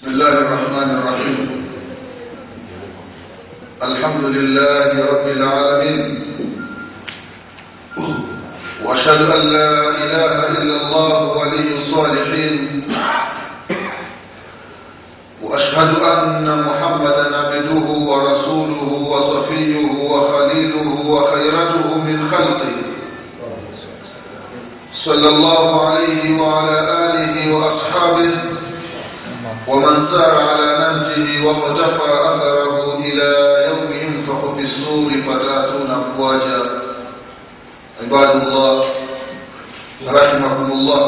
بسم الله الرحمن الرحيم. الحمد لله رب العالمين. وأشهد أن لا إله إلا الله ولي الصالحين. وأشهد أن محمدا عبده ورسوله وصفيه وخليله وخيرته من خلقه. صلى الله عليه وعلى آله وأصحابه ومن سار على نهجه واقتفى أثره إلى يوم ينفخ في الصور فتاتون أفواجا. عباد الله رحمكم الله.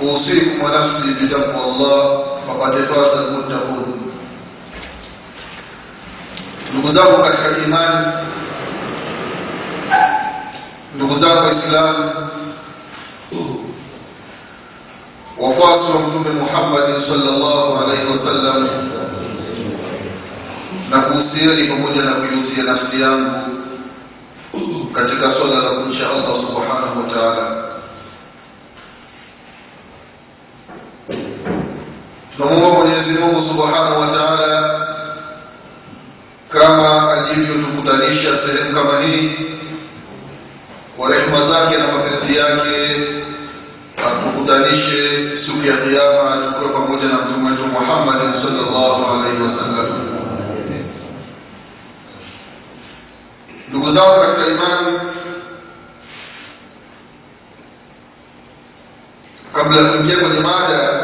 أوصيكم ونفسي بتقوى الله فقد فاز المتقون. ndugu zangu katika imani ndugu zangu waislamu wafuasi wa mtume muhammadi salllahu alaihi wasallam. Na kuhusieni pamoja na kuihusia nafsi yangu katika swala la kumcha allah subhanahu wa taala. Tunamwomba mwenyezi mungu subhanahu wa taala kama alivyotukutanisha sehemu kama hii kwa rehema zake na mapenzi yake atukutanishe siku ya kiama tukiwa pamoja na mtume wetu muhammadi salllahu alaihi wasallam. Ndugu zangu katika imani kabla ya kuingia kwenye mada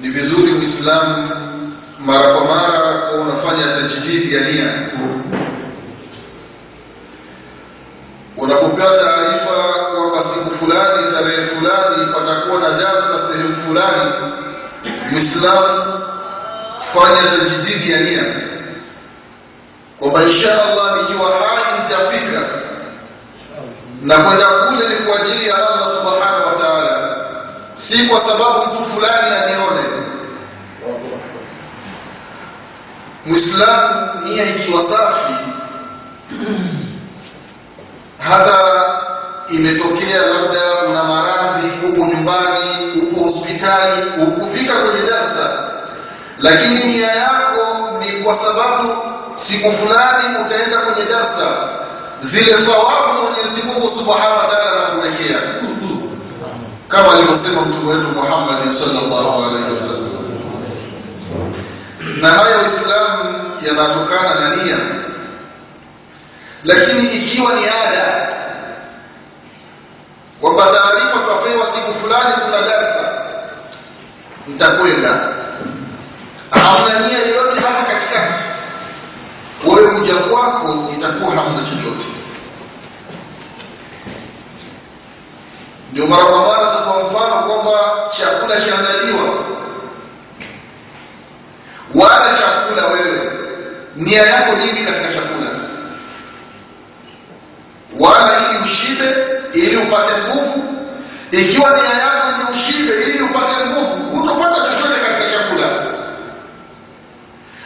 ni vizuri muislamu mara kwa mara kuwa unafanya tajdidi ya nia. Siku fulani tarehe fulani patakuwa na jazba sehemu fulani. Muislamu fanya tajdidi ya nia. Kwamba insha allah nikiwa hai nitafika. Na kwenda kule ni kwa ajili ya allah subhanahu wa taala. Si kwa sababu mtu fulani anione. Mwislamu nia ikiwa safi hata imetokea labda na maradhi huko nyumbani huko hospitali hukufika kwenye darsa lakini nia yako ni kwa sababu siku fulani utaenda kwenye darsa zile thawabu mwenyezi mungu subhanahu wa taala anakuwekea kama alivyosema mtume wetu muhammadi salllahu alaihi wasallam na haya waislamu yanatokana na nia. Lakini ikiwa ni ada kwamba taarifa kapewa siku fulani kuna darsa nitakwenda hamna nia yoyote hapa katikati wewe kuja kwako itakuwa hamna chochote. Ndio mara kwa mara kwa mfano kwamba chakula chaandaliwa wala chakula wewe nia yako nini katika chakula wala ili ushibe ili upate nguvu ikiwa nia yako ni ushibe ili upate nguvu hutopata chochote katika chakula.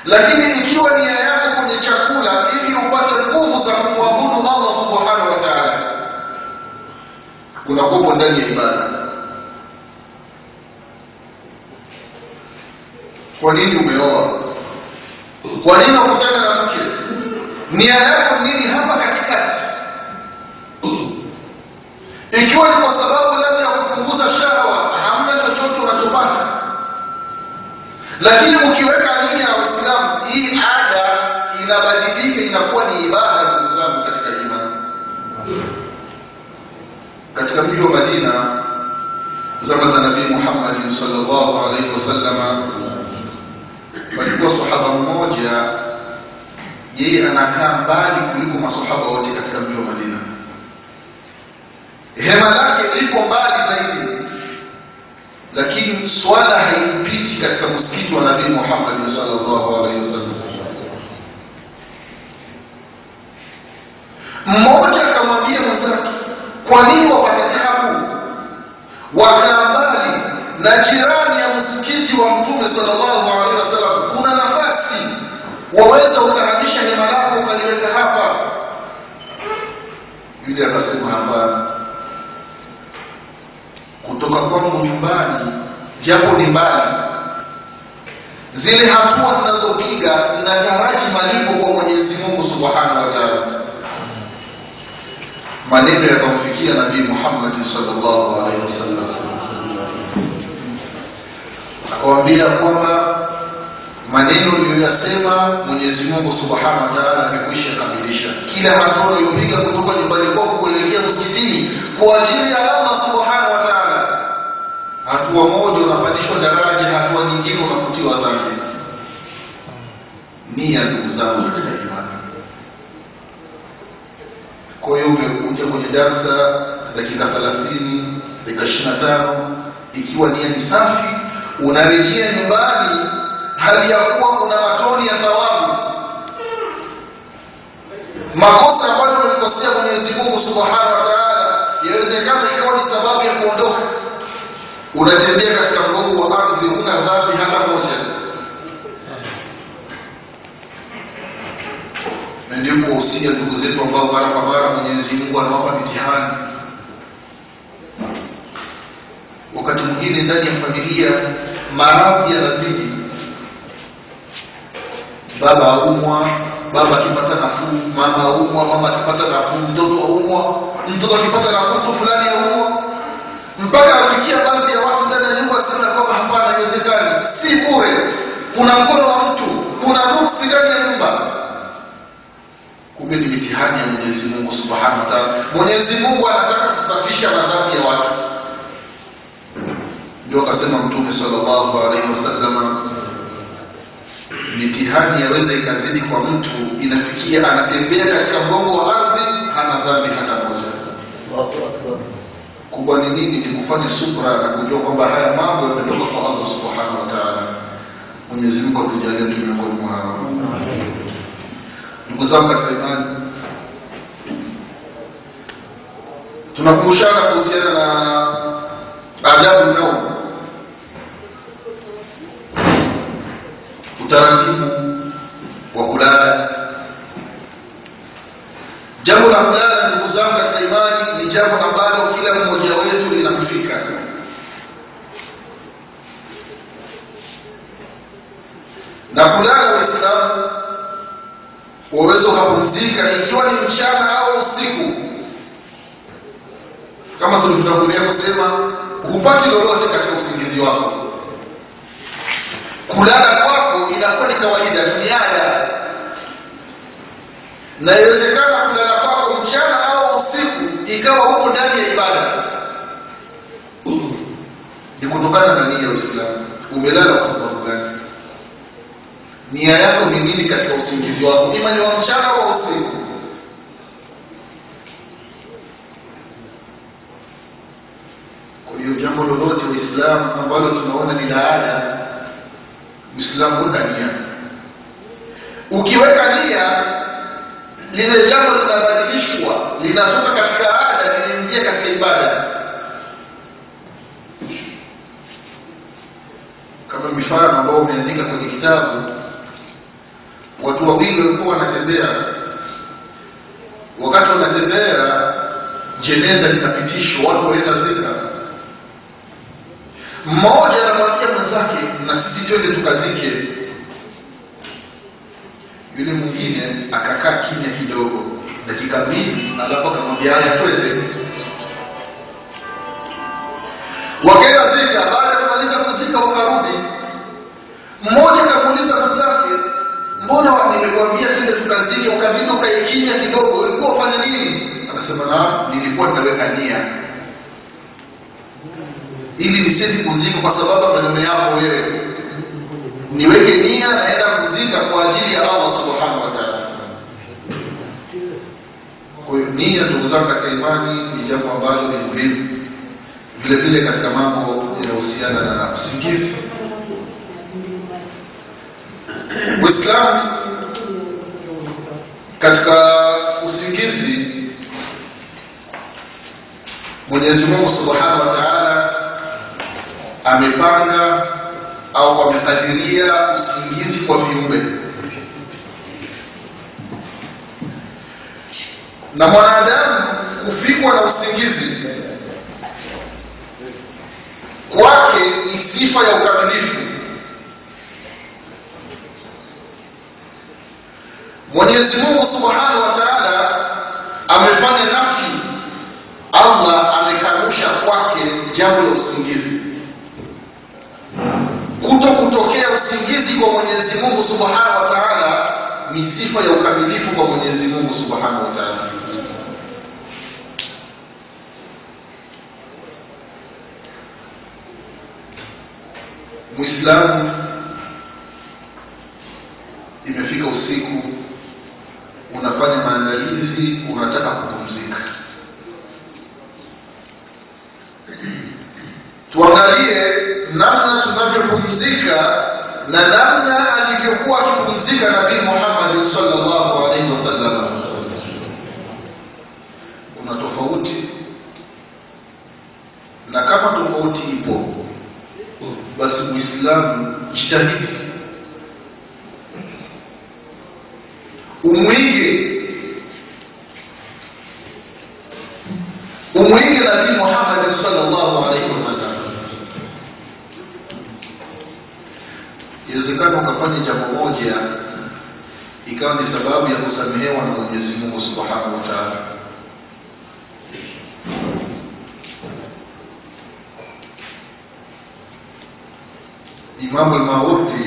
Lakini ikiwa nia yako kwenye chakula ili upate nguvu za kumwabudu allah subhanahu wa taala unakupo ndani ya ibada. Kwa nini umeoa? Kwa nini ukutana na mke? Nia yako nini hapa katikati? Ikiwa ni kwa sababu labda ya kupunguza shahawa hamna chochote unachopata lakini ukiweka nia ya uislamu hii ada inabadilika inakuwa ni ibada ya uislamu katika imani katika mji wa madina zama za nabii muhammadin salllahu alaihi wasallama palikuwa sahaba mmoja yeye anakaa mbali kuliko masahaba wote katika mji wa madina. Hema lake liko mbali zaidi lakini swala katika msikiti wa nabii muhammadin salllahu alaihi wasallam mmoja akamwambia mwenzake kwa nini wapate tabu? Wakaa na jirani ya msikiti wa mtume salllahu alehi wasallam kuna nafasi? Waweza ukahamisha hema lako ukaliweka hapa. Yule akasema hapana. Kutoka kwangu nyumbani japo ni mbali zile hatua zinazopiga zinataraji malipo kwa mwenyezi mungu subhanahu wa taala. Maneno yakamfikia nabii muhammadi salllahu alaihi wasallam akawambia kwamba maneno uliyoyasema mwenyezi mungu subhanahu wa taala amekwisha kamilisha kila hatua uliyopiga kutoka nyumbani kwako kuelekea msikitini kwa ajili ya allah subhanahu wa taala hatua moja unapandishwa daraja hatua nyingine unafutiwa dhambi nia ndugu zangu imani kwa hiyo umekuja kwenye darsa dakika thelathini dakika ishiri na tano ikiwa nia ni safi unarejea nyumbani hali ya kuwa kuna matoni ya thawabu. Makosa ambayo umekosea mwenyezi mungu subhanahu wa taala yawezekana ikawa ni sababu ya kuondoka. Unatembea katika mgongo wa ardhi huna dhambi hata moja ndio kuwahusia ndugu zetu ambao mara kwa mara mwenyezi mungu anawapa mitihani. Wakati mwingine ndani ya familia maradhi yanazidi. Baba aumwa baba akipata nafuu mama aumwa mama akipata nafuu mtoto aumwa mtoto akipata nafuu fulani aumwa. Mpaka afikia baadhi ya watu ndani ya nyumba sema kwamba hapana haiwezekani. Si bure. Kuna mitihani ya mwenyezi mungu subhanahu wa taala. Mwenyezi mungu anataka kusafisha madhambi ya watu. Ndio akasema mtume salllahu alaihi wasalama mitihani yaweza ikazidi kwa mtu inafikia anatembea katika mgongo wa ardhi hana dhambi hata moja. Kubwa ni nini? Ni kufanya subra na kujua kwamba haya mambo yametoka kwa allah subhanahu wa taala. Mwenyezi mungu atujalie tu miongoni mwao ndugu zangu katika imani tunakumbushana kuhusiana na adabu nao utaratibu wa kulala. Jambo la kulala ndugu zangu katika imani ni jambo ambalo kila mmoja wetu linakufika na kulala waislamu waweza ukapumzika ikiwa ni mchana au usiku kama tulivyotangulia kusema hupati lolote katika usingizi wako. Kulala kwako inakuwa ni kawaida ni ada na iwezekana kulala kwako mchana au usiku ikawa huko ndani ya ibada. Ni kutokana na nia ya uislamu. Umelala kwa sababu gani? Nia yako ni nini katika usingizi wako? Ima ni wa mchana au usiku kwa hiyo jambo lolote uislamu ambalo tunaona ni laana, uislamu weka nia ukiweka nia lile jambo linabadilishwa linatoka katika ada linaingia katika ibada. Kama mifano ambao umeandika kwenye kitabu watu wawili walikuwa wanatembea. Wakati wanatembea jeneza likapitishwa watu walitazika mmoja anamwambia mwenzake na sisi twende tukazike. Yule mwingine akakaa kimya kidogo dakika mbili alafu akamwambia haya twende. Wakaenda zika baada ya kumaliza kuzika wakarudi mmoja akamuuliza mwenzake mbona nilikwambia twende tukazike ukazika ukaikimya kidogo ulikuwa ufanya nini? Anasema na nilikuwa ninaweka nia ili nisisi kuzika kwa sababu maneno yako wewe. Niweke nia naenda kuzika kwa ajili ya allah subhanahu wa taala. Kwa hiyo nia ndugu zangu katika imani ni jambo ambalo ni muhimu. Vile vile katika mambo yanayohusiana na usingizi uislamu katika usingizi mwenyezi mungu subhanahu wa taala amepanga au amekadiria usingizi kwa viumbe. Na mwanadamu kufikwa na usingizi kwake ni sifa ya ukamilifu. Mwenyezi mungu subhanahu wa taala amefanya nafsi allah amekanusha kwake jambo la usingizi kwa mwenyezi mungu subhanahu wa taala ni sifa ya ukamilifu kwa mwenyezi mungu subhanahu wa taala. Mwislamu imefika usiku unafanya maandalizi unataka kupumzika. Tuangalie na namna alivyokuwa akipumzika nabii muhammadi salllahu alaihi wasallam. Kuna tofauti. Na kama tofauti ipo basi muislamu jitahidi umwige umwige nabii muhammadi salllahu alaihi wasallam inawezekana ukafanya jambo moja ikawa ni sababu ya kusamehewa na mwenyezi mungu subhanahu wa taala imamu lmaurdi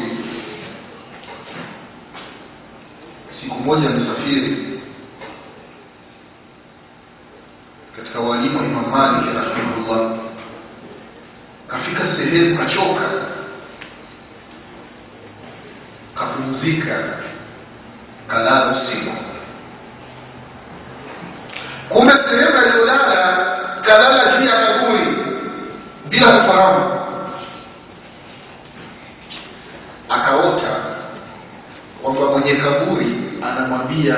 siku moja amesafiri katika walimu wa imam malik rahimahullah. Kafika sehemu kachoka kapumzika kalala usiku. Kumbe sehemu aliyolala kalala juu ya kaburi bila kufahamu. Akaota kwamba mwenye kaburi anamwambia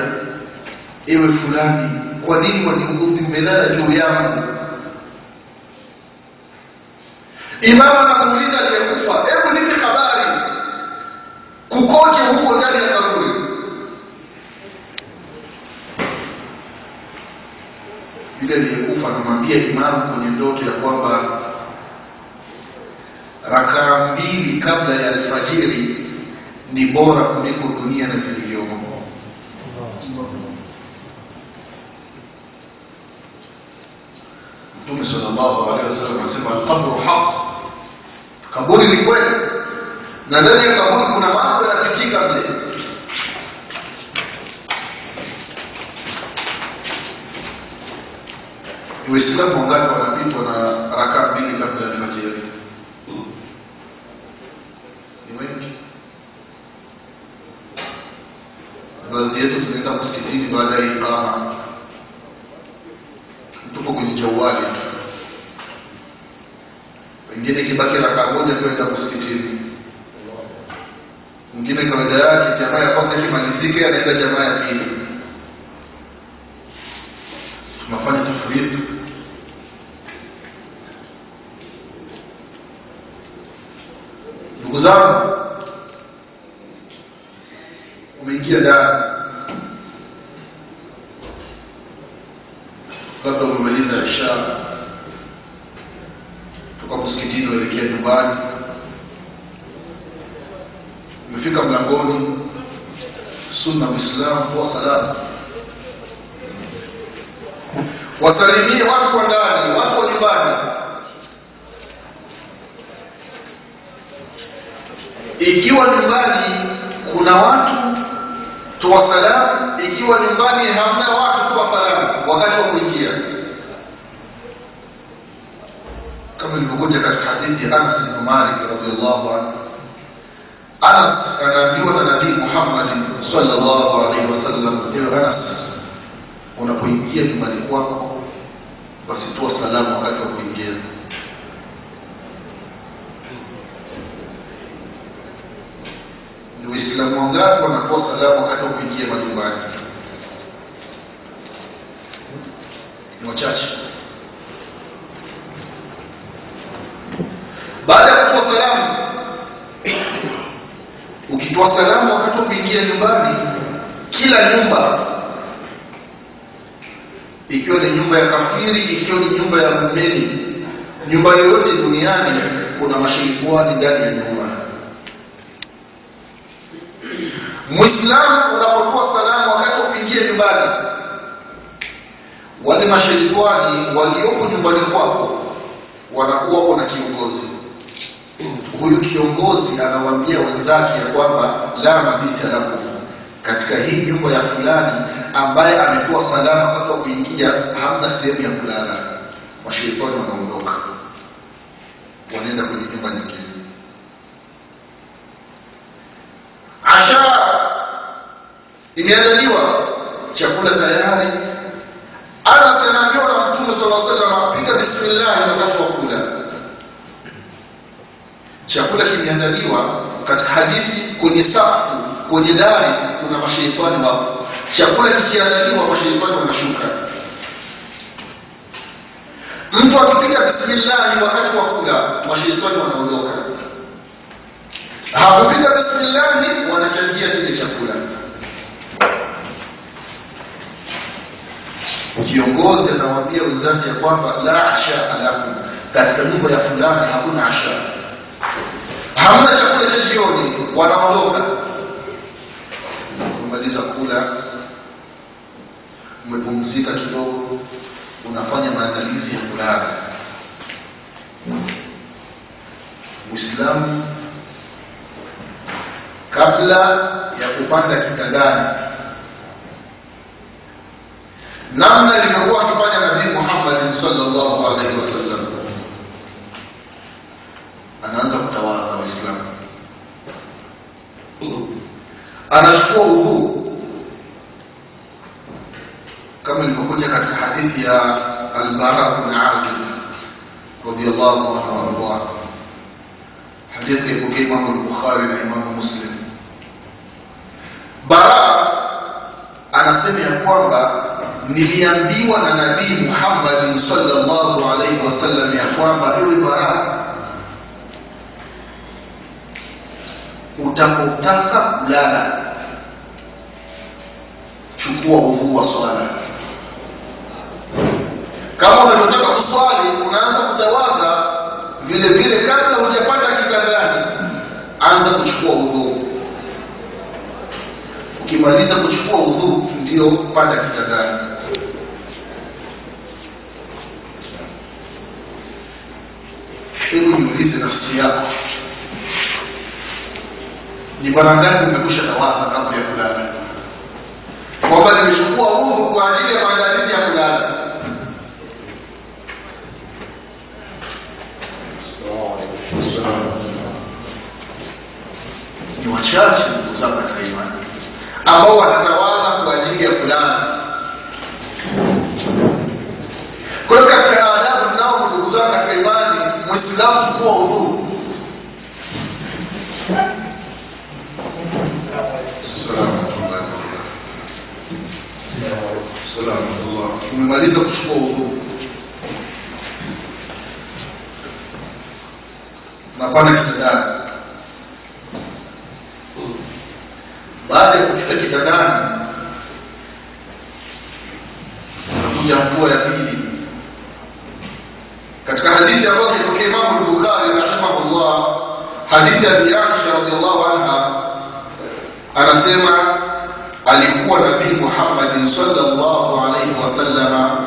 ewe fulani kwa nini waniudhi umelala juu yangu imamu anamuuliza aliyekufa hebu nipe habari kukoje huko ndani ya kaburi? Yule aliyekufa anamwambia imamu kwenye ndoto ya kwamba rakaa mbili kabla ya alfajiri ni bora kuliko dunia na vilivyomo mtume salllahu alehi wasallam anasema alqabru haq kaburi ni kweli. Na ndani ya kaburi kuna mambo yanapitika mle waislamu wangapi wanapitwa na rakaa mbili kabla ya alfajiri ni wengi baadhi yetu tunaenda msikitini baada ya ikama tuko kwenye jauali tu rakaa moja kwenda msikitini mwingine kawaida yake jamaa ya kwanza ikimalizike anaenda jamaa ya pili. Tunafanya tafridu ndugu zangu umeingia ndani labda umemaliza isha toka msikitini uelekea nyumbani umefika mlangoni. Sunna mwislamu kuwa salama wasalimie watu kwa ndani watu wa nyumbani. Ikiwa nyumbani kuna watu toa salamu. Ikiwa nyumbani hamna watu toa salamu. Wakati wa kuingia. Kama ilivyokuja katika hadithi ya anas bnu malik radiallahu anhu anas anaambiwa na nabii muhammadin sallallahu alaihi wasallam. Unapoingia nyumbani kwako wasitoa salamu wakati wa kuingia. Ni waislamu wangapi wanatoa salamu wakati wa kuingia majumbani? Ni wachache. Baada ya kutoa salamu ukitoa salamu wakati wa kuingia nyumbani kila nyumba ikiwa ni nyumba ya kafiri ikiwa ni nyumba ya mumeni nyumba yoyote duniani kuna mashaitani ndani ya nyumba. Mwislamu unapotoa salamu wakati wa kuingia nyumbani wale mashaitani walioko nyumbani kwako wanakuwa kuna kiongozi huyu kiongozi anawaambia wenzake ya kwamba la mabita lahu. Katika hii nyumba ya fulani ambaye amekuwa salama sasa kuingia hamna sehemu ya kulala. Mashaitani wanaondoka. Wanaenda kwenye nyumba nyingine. Asha! Imeandaliwa. Chakula tayari. Ana anaambiwa na mtume sala salam piga bismillahi wakati wa kula chakula kimeandaliwa katika hadithi kwenye safu kwenye dari kuna mashaitani wapo chakula kikiandaliwa mashaitani wanashuka. Mtu akipiga bismillahi wakati wa kula mashaitani wanaondoka. Hakupiga bismillahi wanachangia kile chakula. Kiongozi anawaambia wenzake ya kwamba la asha alakum katika nyumba ya fulani hakuna asha hamna chakula cha jioni wanaondoka. Kumaliza kula umepumzika kidogo unafanya maandalizi ya kulala. Uislamu kabla ya kupanda kitandani namna ilivyokuwa akifanya anachukua udhuu kama ilivyokuja katika hadithi ya albara bn azib radiallahu anhu waardah hadithi ipokea imamu lbukhari na imamu muslim bara anasema ya kwamba niliambiwa na nabii muhammadin salllahu alaihi wasallam ya kwamba ewe bara utapotaka kulala. Chukua udhuu wa swala. Kama unavyotaka kuswali unaanza kutawaza vile vile kabla hujapata kitandani anza kuchukua udhuu ukimaliza kuchukua udhuu ndio panda kitandani. Hebu jiulize nafsi yako ni mara ngapi umekwisha tawaza kabla ya kulala. Kwamba nimechukua udhu kwa ajili ya maandalizi ya kulala. Ni wachache imani ambao wanatawaza kwa ajili ya kulala. Kwa katika adabu nao ndugu zangu katika imani mwislamu kuwa udhuru umemaliza kuchukua udhuru napanda kitandani. Baada ya kufika kitandani nakuja mvua ya pili. Katika hadithi ambayo kitokea imamu lbukhari rahimahullah hadithi ya aisha radiallahu anha anasema alikuwa nabii muhammadin salllahu alaihi wasallama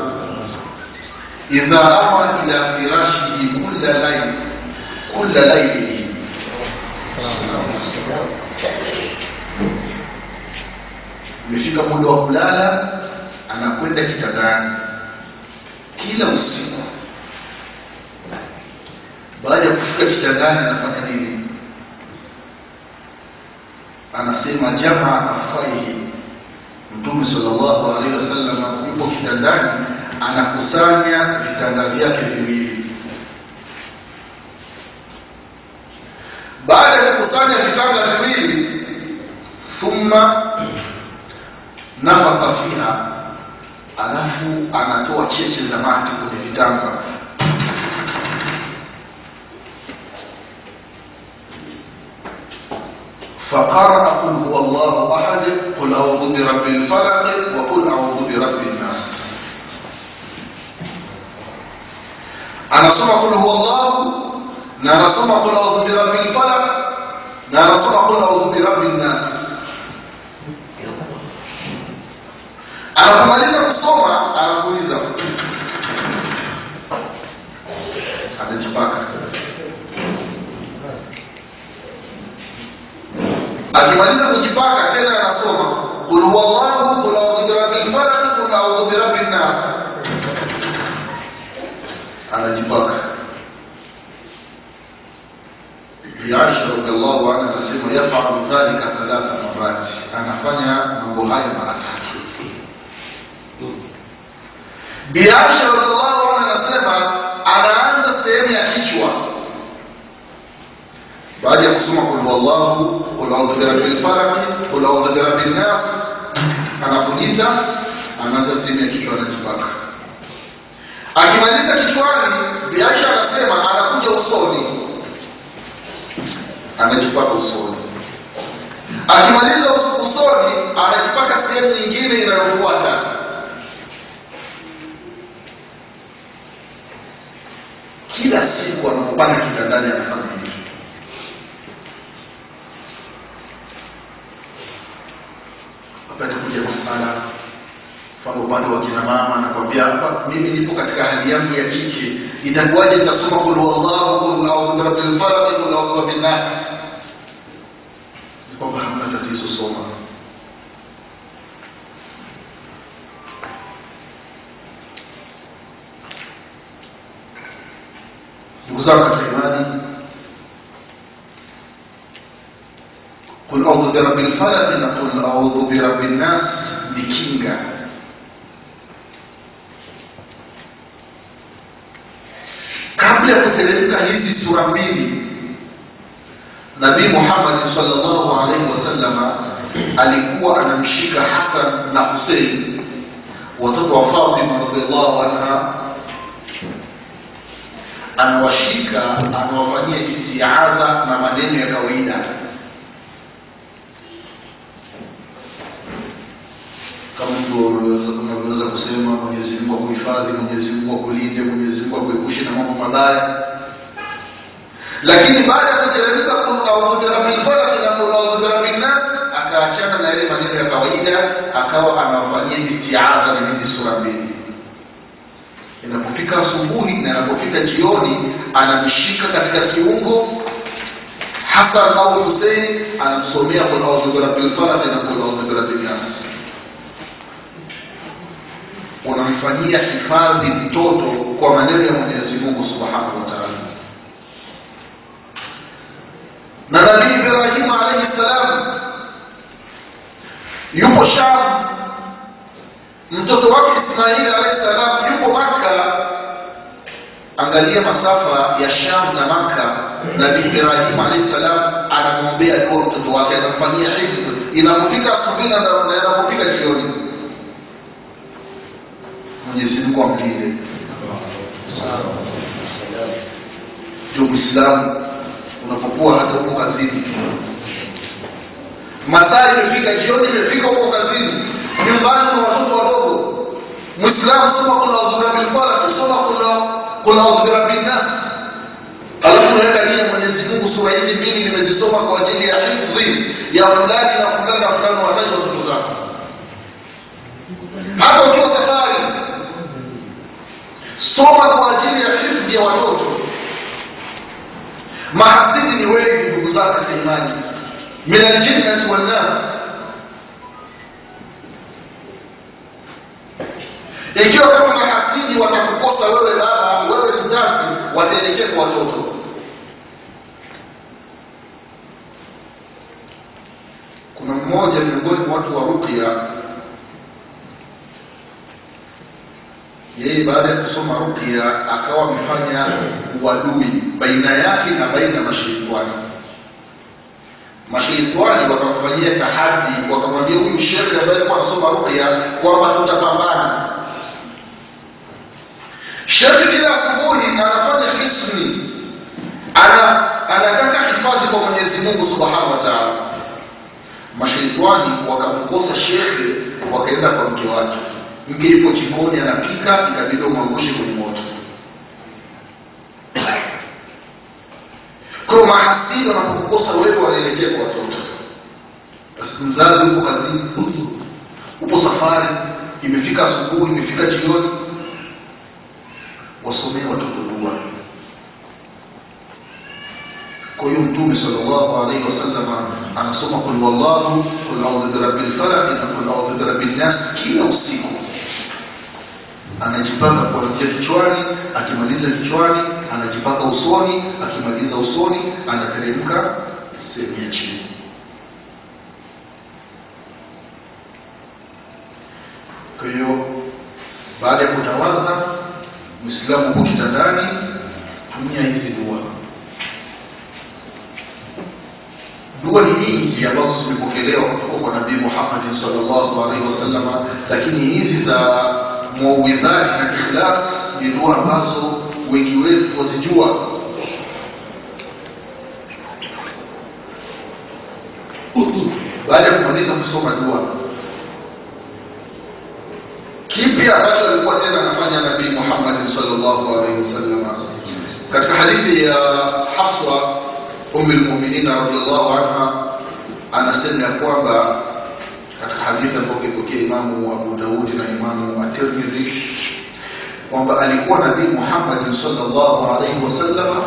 idha awa ila firashihi kula laili kula lailihi imefika muda wa kulala anakwenda kitandani kila usiku baada ya kufika kitandani anafanya nini anasema jamaa afaihi mtume sallallahu alaihi wasallam yupo kitandani anakusanya vitanda vyake viwili. Baada ya kukusanya vitanda viwili thumma nafaka fiha alafu anatoa cheche za mati kwenye vitanga فقرأ قل هو الله أحد قل أعوذ برب الفلق وقل أعوذ برب الناس. أنا ثم قل هو الله نرى ثم قل أعوذ برب الفلق نرى ثم قل أعوذ برب الناس. أنا ثم akimaliza kujipaka tena anasoma qul huwallahu qul audhu birabbil falaq qul audhu birabbin nas. Anajipaka Aisha radhiallahu anha anasema yafalu dhalika thalatha marati, anafanya mambo haya mara tatu. Bi Aisha radhiallahu anha anasema anaanza sehemu ya kichwa baada ya kusoma kul huwallahu kul audhu birabbil falaq kul audhu birabbin nas, anapuliza anaanza sehemu ya kichwa anajipaka. Akimaliza kichwani, biasha anasema anakuja usoni anajipaka usoni. Akimaliza usoni, anajipaka sehemu nyingine inayofuata. Kila siku anakupana kitandani anafanya upande wa kina mama anakwambia hapa mimi nipo katika hali yangu ya kike itakuwaje nitasoma kul huwallahu kul audhu birabbil falaq kul audhu birabbin nas kwamba hamna tatizo soma ndugu zangu katika imani kul audhu birabbil falaq na kul audhu birabbin sura mbili nabii muhammadi salllahu alaihi wasalama alikuwa anamshika hasan na husein watoto wa fatima radiallahu anha. Anawashika anawafanyia istiadha na maneno ya kawaida. Kama unavyoweza kusema mwenyezi mungu akuhifadhi mwenyezi mungu akulinde mwenyezi mungu akuepushe na mambo mabaya lakini baada ya kuteremka audhu birabbil falaq na qul audhu birabbin akaachana na yale maneno ya kawaida akawa anawafanyia mitiaza na hizi sura mbili. Inapofika asubuhi na inapofika jioni anamshika katika kiungo hasan au husein anamsomea audhu birabbil na qul audhu birabbin unamfanyia hifadhi mtoto kwa maneno ya mwenyezi mungu subhanahu wa taala na nabii ibrahimu alaihi ssalam yupo sham. Mtoto wake Ismail alaihi ssalam yupo makka. Angalia masafa ya sham na makka. Nabii ibrahimu alaihi ssalam anamwombea dua mtoto wake anamfanyia hifdhi. Inapofika asubuhi na inapofika jioni mwenyezi mungu amlinde ndio mwislamu unapokuwa hata kazini masaa imefika jioni imefika huko kazini. Nyumbani kuna watoto wadogo. Mwislamu soma kuna uzurabbilfalaki soma kuna kuna uzurabbilnas alafu naweka nia mwenyezi mungu sura hizi mbili nimezisoma kwa ajili ya hifdhi ya fulani na fulani na wataja watoto zako hata safari soma kwa ajili ya hifdhi ya watoto mahasidi ni wengi ndugu zako katika imani. Min aljinnati wannas. Ikiwa kama mahasidi watakukosa wewe baba wewe mzazi wataelekea kwa watoto. Kuna mmoja miongoni mwa watu wa rukya yeye baada ya kusoma rukya akawa amefanya uadui baina yake na baina mashaitani masheitani wakamfanyia tahadi wakamwambia huyu shekhe ambaye alikuwa anasoma rukya kwamba tutapambana. Shekhe kila asubuhi anafanya hisni. Ana anataka hifadhi kwa mwenyezi mungu subhanahu wa taala. Masheitani wakamkosa shekhe wakaenda kwa mke wake mke jikoni anapika ikabidi umwangushe kwenye moto. Mahasini wanapokosa uwepo, wanaelekea kwa watoto. Mzazi uko kazini upo safari imefika asubuhi imefika jioni. Wasomee watoto dua kwa hiyo mtume sallallahu alaihi wasallam anasoma kul wallahu kul audhu birabbil falaq na kul audhu birabbin nas kila usiku anajipaka kuanzia kichwani akimaliza kichwani anajipaka usoni akimaliza usoni anateremka sehemu ya chini. Kwa hiyo baada ya kutawadha Muislamu huko kitandani tumia hizi dua. Dua ni nyingi ambazo zimepokelewa kutoka kwa nabii Muhammad sallallahu alaihi wasallam, lakini hizi za muawidhati na ikhlas ni dua ambazo wengi wetu wazijua baada ya kumaliza kusoma dua kipi ambacho alikuwa tena anafanya nabii muhammadin salllahu alaihi wasallama katika hadithi ya hafsa umi lmuminina radiallahu anha anasema ya kwamba hadithi ambayo kipokea imamu abu daudi na imamu atirmidhi kwamba alikuwa nabii muhammadin salllahu alaihi wasalama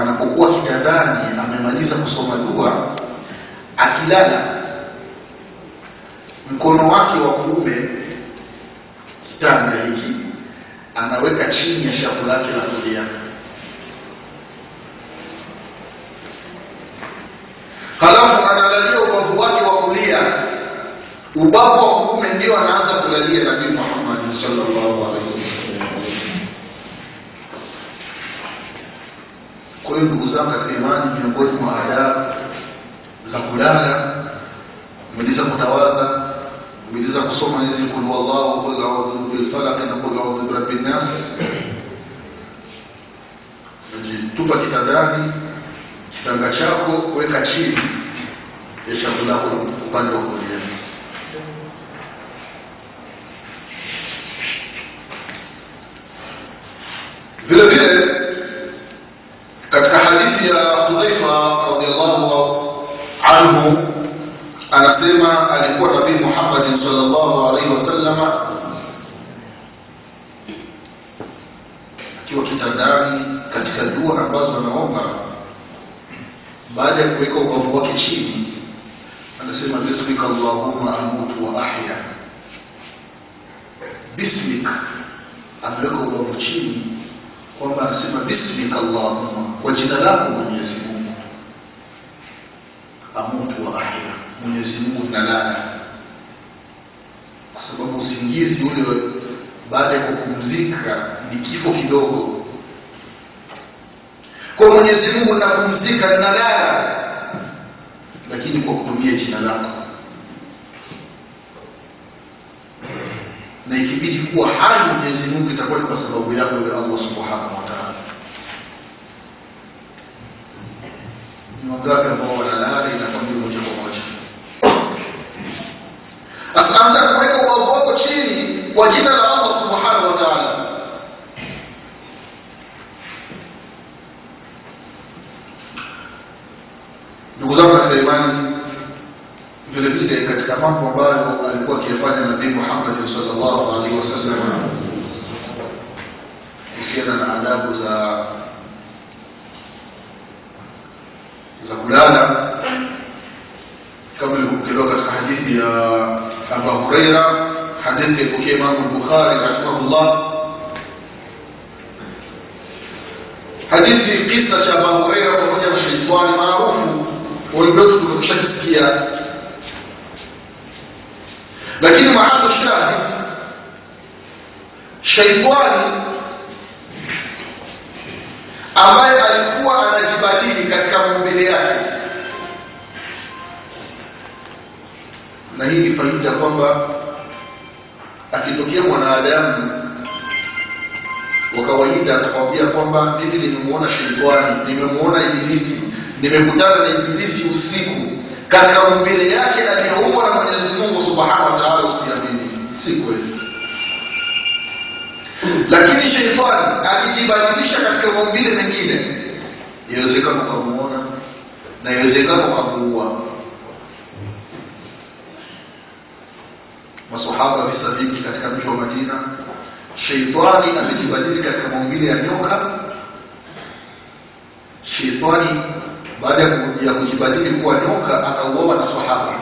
anapokuwa kitandani amemaliza kusoma dua akilala mkono wake wa kuume kitanda hiki anaweka chini ya shavu lake la kulia halafu analalia ubavu wake wa kulia ubavu wa mume ndio anaanza kulalia nabii muhammadi salllahu alaihi wasallam. Kwa hiyo ndugu zangu katika imani miongoni mwa adabu za kulala umeliza kutawadha umeliza kusoma hizi kul wallahu bilfalaq na nas. Najitupa kitandani kitanga chako weka chini ya shavu upande wa kulia vile vile katika hadithi ya hudhaifa radiallahu anhu anasema alikuwa nabii muhammadin salllahu alaihi wasalama akiwa kitandani katika dua ambazo anaomba baada ya kuweka ubavu wake chini anasema bismika llahuma amutu wa ahya. Bismik ameweka ubavu chini kwamba anasema bismika allahumma kwa jina lako mwenyezi mungu. Amutu wa ahya mwenyezi mungu nalala kwa sababu usingizi ule baada ya kupumzika ni kifo kidogo. Kwa mwenyezi mungu napumzika nalala lakini kwa kutumia jina lako na ikibidi kuwa hali mwenyezi mungu itakuwa ni kwa sababu yako ya allah subhanahu wa taala. Ambao wanalala inakwambia moja kwa moja. Akaanza kuweka ubavu chini kwa jina la allah subhanahu wa taala. Ndugu zangu katika imani vile katika mambo ambayo alikuwa akiyafanya nabii muhammadin salllahu alaihi wasallam kuhusiana na adabu za za kulala kama ilivyopokelewa katika hadithi ya aba hureira hadithi ilipokea imamu lbukhari rahimahullah. Hadithi kisa cha aba hureira pamoja na shaitani maarufu wendoto tumekushakisikia lakini maana shahid shaitani ambaye alikuwa anajibadili katika maumbile yake na hii ni faida kwamba akitokea mwanadamu wa kawaida atakwambia kwamba mimi nimemuona sheitani nimemuona ibilisi nimekutana na ibilisi usiku katika umbile yake aliyoumbwa na mwenyezi mungu subhanahu wa taala usiamini. Si kweli. Lakini sheitani akijibadilisha katika maumbile mengine yawezekana ukamuona na yawezekana ukamuua masahaba visa vingi katika mji wa madina. Sheitani amejibadili katika maumbile ya nyoka. Sheitani baada ya kujibadili kuwa nyoka akauawa na sahaba.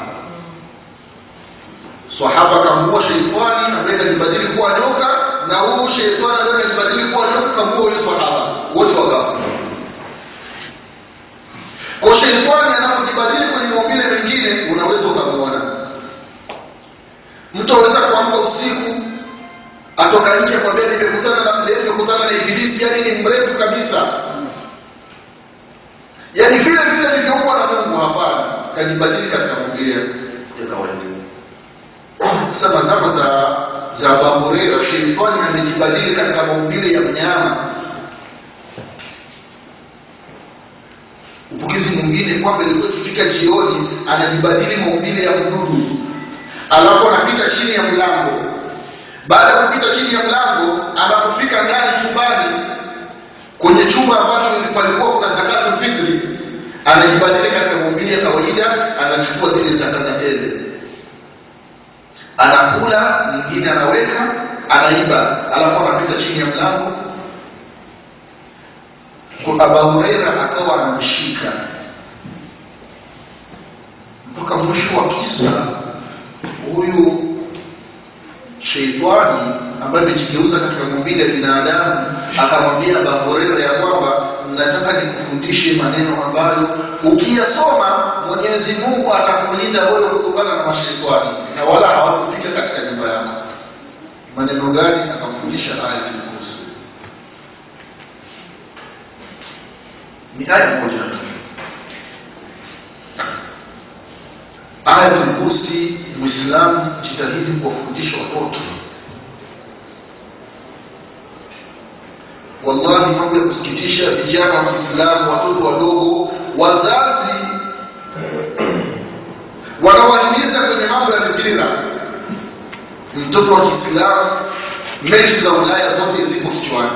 Sahaba akamuua sheitani ambaye kajibadili kuwa nyoka na huyu sheitani ambaye kajibadili kuwa nyoka kamuua yule sahaba. Wote wakafa. Kwa sheitani anapojibadili kwenye maumbile mengine unaweza ukamuona mtu aweza kuamka usiku atoka nje kwambia nimekutana na nimekutana na ibilisi yani ni mrefu kabisa. Yaani vile vile nilivyoumbwa na mungu hapana. Kajibadili katika maumbile ya kawaida sasa zama za za baburera shetani amejibadili katika maumbile ya mnyama. Upukizi mwingine kwamba ilikuwa kifika jioni anajibadili maumbile ya mdudu alafu anapita chini ya mlango. Baada ya kupita chini ya mlango anapofika ndani chumbani kwenye chumba ambacho palikuwa kuna zakatu fitri anajibadilika katika ya kawaida anachukua zile zaka za tele anakula mwingine, anaweka anaiba. Alafu anapita chini ya mlango. Abu Huraira akawa anamshika mpaka mwisho wa kisa huyu sheitani ambaye amejigeuza katika maumbile ya binadamu akamwambia abu ya kwamba nataka nikufundishe maneno ambayo ukiyasoma mwenyezi mungu atakulinda wewe kutokana na mashetani na wala hawakufika katika nyumba yako. Maneno gani akamfundisha aya kuhusu ni aya moja. Aya wallahi mambo ya kusikitisha vijana wa kiislamu watoto wadogo wazazi wanawahimiza kwenye mambo ya mipira mtoto wa kiislamu mechi za ulaya zote ziko kichwani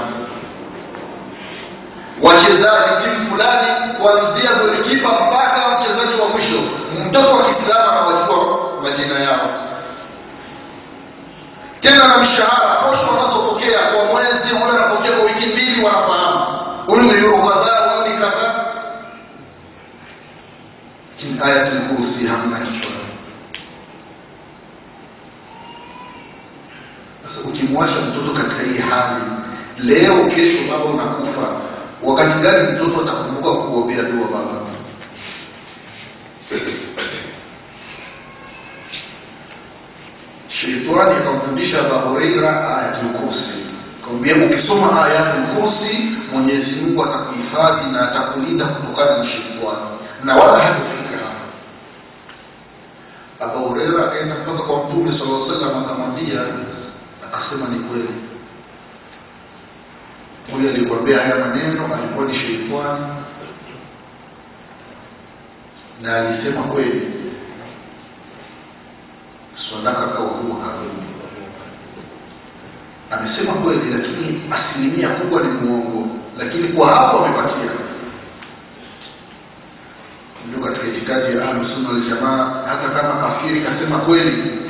wachezaji timu fulani kuanzia golikipa mpaka mchezaji wa mwisho mtoto wa kiislamu anawajua majina yao tena na mshahara lakini Kursi hamna kichwani sasa ukimwacha mtoto katika hii hali leo kesho baba unakufa wakati gani mtoto atakumbuka kuombea dua baba? Sheitani akamfundisha hureira ayatul kursi akamwambia ukisoma ayatul kursi mwenyezi mungu atakuhifadhi na atakulinda kutokana na sheitani na wala hakufika hapo aba hureira akaenda mpaka kwa mtume sala lla salam akamwambia akasema ni kweli. Huyu alikwambia haya maneno alikuwa ni sheitani na alisema kweli. Sadaka amesema kweli lakini asilimia kubwa ni muongo lakini kwa hapo amepatia. Ndio katika itikadi ya ahlusunna waljamaa hata kama kafiri kasema kweli